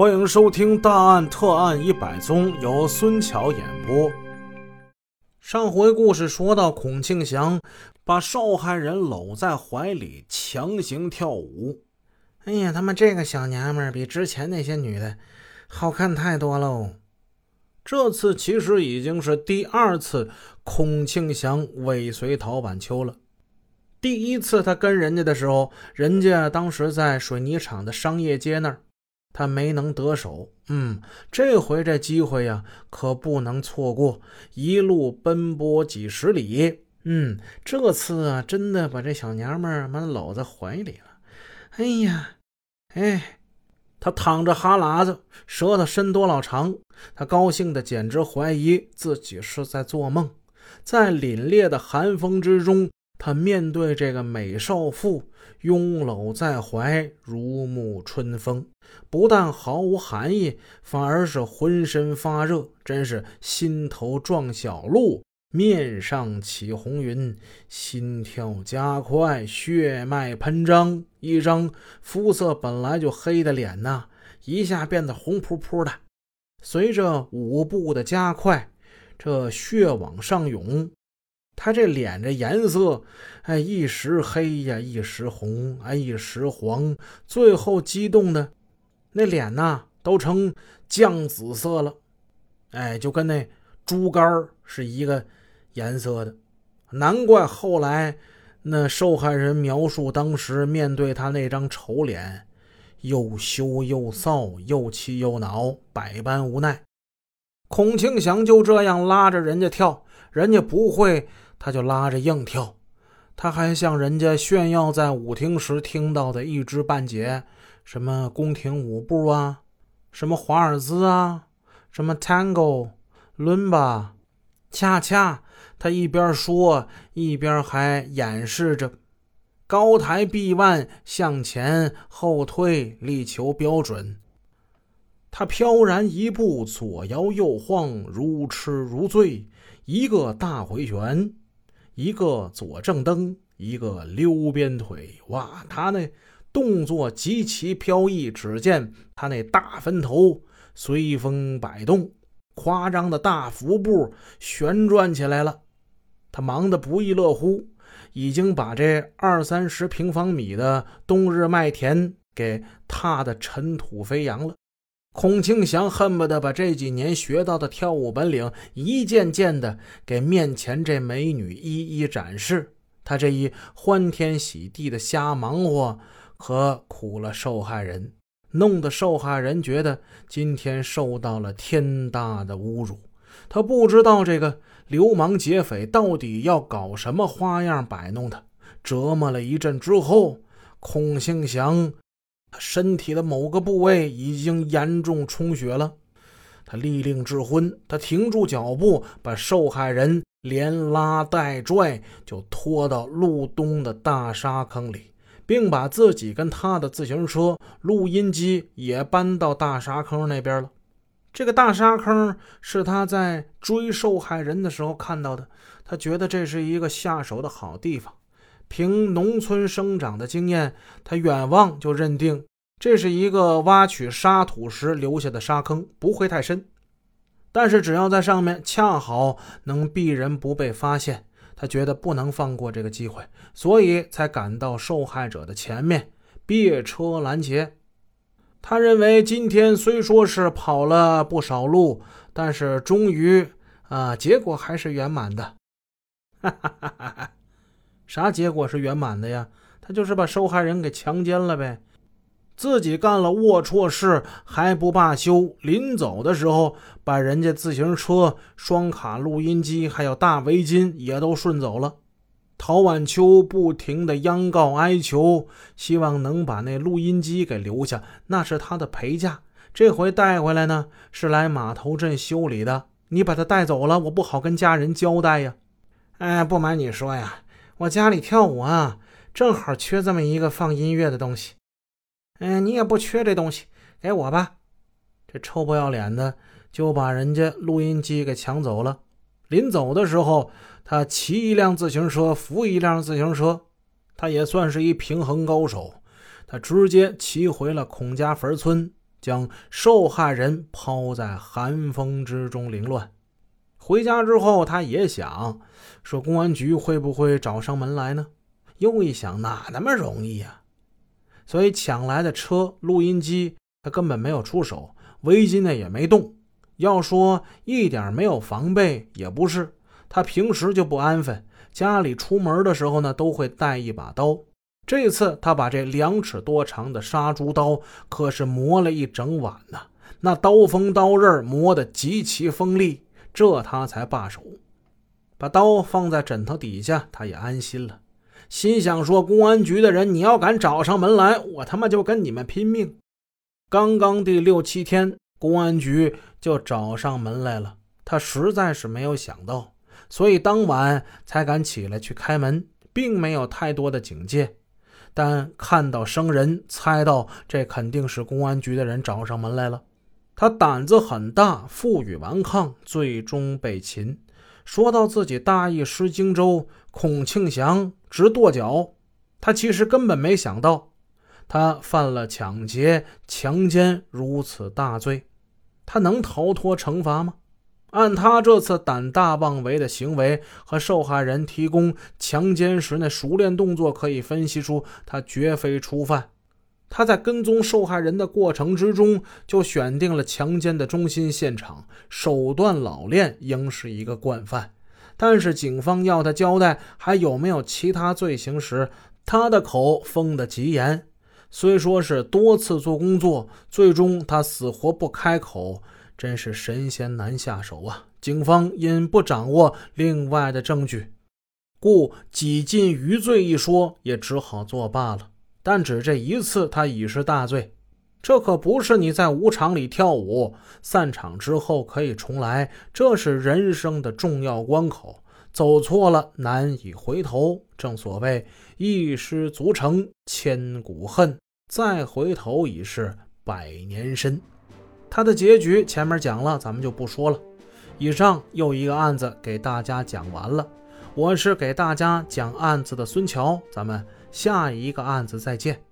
欢迎收听《大案特案一百宗》，由孙桥演播。上回故事说到，孔庆祥把受害人搂在怀里，强行跳舞。哎呀，他妈这个小娘们儿比之前那些女的好看太多喽！这次其实已经是第二次孔庆祥尾随陶晚秋了。第一次他跟人家的时候，人家当时在水泥厂的商业街那儿。他没能得手，嗯，这回这机会呀，可不能错过。一路奔波几十里，嗯，这次啊，真的把这小娘们儿们搂在怀里了。哎呀，哎，他淌着哈喇子，舌头伸多老长，他高兴的简直怀疑自己是在做梦。在凛冽的寒风之中，他面对这个美少妇。拥搂在怀，如沐春风，不但毫无寒意，反而是浑身发热，真是心头撞小鹿，面上起红云，心跳加快，血脉喷张，一张肤色本来就黑的脸呐，一下变得红扑扑的。随着舞步的加快，这血往上涌。他这脸这颜色，哎，一时黑呀，一时红，哎，一时黄，最后激动的，那脸呐都成酱紫色了，哎，就跟那猪肝是一个颜色的。难怪后来那受害人描述当时面对他那张丑脸，又羞又臊，又气又恼，百般无奈。孔庆祥就这样拉着人家跳，人家不会。他就拉着硬跳，他还向人家炫耀在舞厅时听到的一知半解，什么宫廷舞步啊，什么华尔兹啊，什么 tango、伦巴、恰恰。他一边说，一边还演示着高抬臂腕，向前后退，力求标准。他飘然一步，左摇右晃，如痴如醉，一个大回旋。一个左正蹬，一个溜边腿，哇！他那动作极其飘逸。只见他那大分头随风摆动，夸张的大幅步旋转起来了。他忙得不亦乐乎，已经把这二三十平方米的冬日麦田给踏得尘土飞扬了。孔庆祥恨不得把这几年学到的跳舞本领一件件的给面前这美女一一展示。他这一欢天喜地的瞎忙活，可苦了受害人，弄得受害人觉得今天受到了天大的侮辱。他不知道这个流氓劫匪到底要搞什么花样摆弄他。折磨了一阵之后，孔庆祥。他身体的某个部位已经严重充血了，他立令智昏，他停住脚步，把受害人连拉带拽就拖到路东的大沙坑里，并把自己跟他的自行车、录音机也搬到大沙坑那边了。这个大沙坑是他在追受害人的时候看到的，他觉得这是一个下手的好地方。凭农村生长的经验，他远望就认定这是一个挖取沙土时留下的沙坑，不会太深。但是只要在上面恰好能避人不被发现，他觉得不能放过这个机会，所以才赶到受害者的前面，别车拦截。他认为今天虽说是跑了不少路，但是终于啊，结果还是圆满的。哈哈哈哈哈。啥结果是圆满的呀？他就是把受害人给强奸了呗，自己干了龌龊事还不罢休，临走的时候把人家自行车、双卡、录音机还有大围巾也都顺走了。陶晚秋不停的央告哀求，希望能把那录音机给留下，那是他的陪嫁。这回带回来呢，是来码头镇修理的。你把他带走了，我不好跟家人交代呀。哎，不瞒你说呀。我家里跳舞啊，正好缺这么一个放音乐的东西。哎，你也不缺这东西，给我吧。这臭不要脸的就把人家录音机给抢走了。临走的时候，他骑一辆自行车，扶一辆自行车，他也算是一平衡高手。他直接骑回了孔家坟村，将受害人抛在寒风之中凌乱。回家之后，他也想说公安局会不会找上门来呢？又一想，哪那么容易呀？所以抢来的车、录音机，他根本没有出手，围巾呢也没动。要说一点没有防备，也不是。他平时就不安分，家里出门的时候呢，都会带一把刀。这次他把这两尺多长的杀猪刀，可是磨了一整晚呢。那刀锋刀刃磨得极其锋利，这他才罢手。把刀放在枕头底下，他也安心了。心想说：“公安局的人，你要敢找上门来，我他妈就跟你们拼命。”刚刚第六七天，公安局就找上门来了。他实在是没有想到，所以当晚才敢起来去开门，并没有太多的警戒。但看到生人，猜到这肯定是公安局的人找上门来了。他胆子很大，负隅顽抗，最终被擒。说到自己大意失荆州，孔庆祥。直跺脚，他其实根本没想到，他犯了抢劫、强奸如此大罪，他能逃脱惩罚吗？按他这次胆大妄为的行为和受害人提供强奸时那熟练动作，可以分析出他绝非初犯。他在跟踪受害人的过程之中，就选定了强奸的中心现场，手段老练，应是一个惯犯。但是警方要他交代还有没有其他罪行时，他的口封得极严。虽说是多次做工作，最终他死活不开口，真是神仙难下手啊！警方因不掌握另外的证据，故几近余罪一说，也只好作罢了。但只这一次，他已是大罪。这可不是你在舞场里跳舞，散场之后可以重来。这是人生的重要关口，走错了难以回头。正所谓一失足成千古恨，再回头已是百年身。他的结局前面讲了，咱们就不说了。以上又一个案子给大家讲完了，我是给大家讲案子的孙桥，咱们下一个案子再见。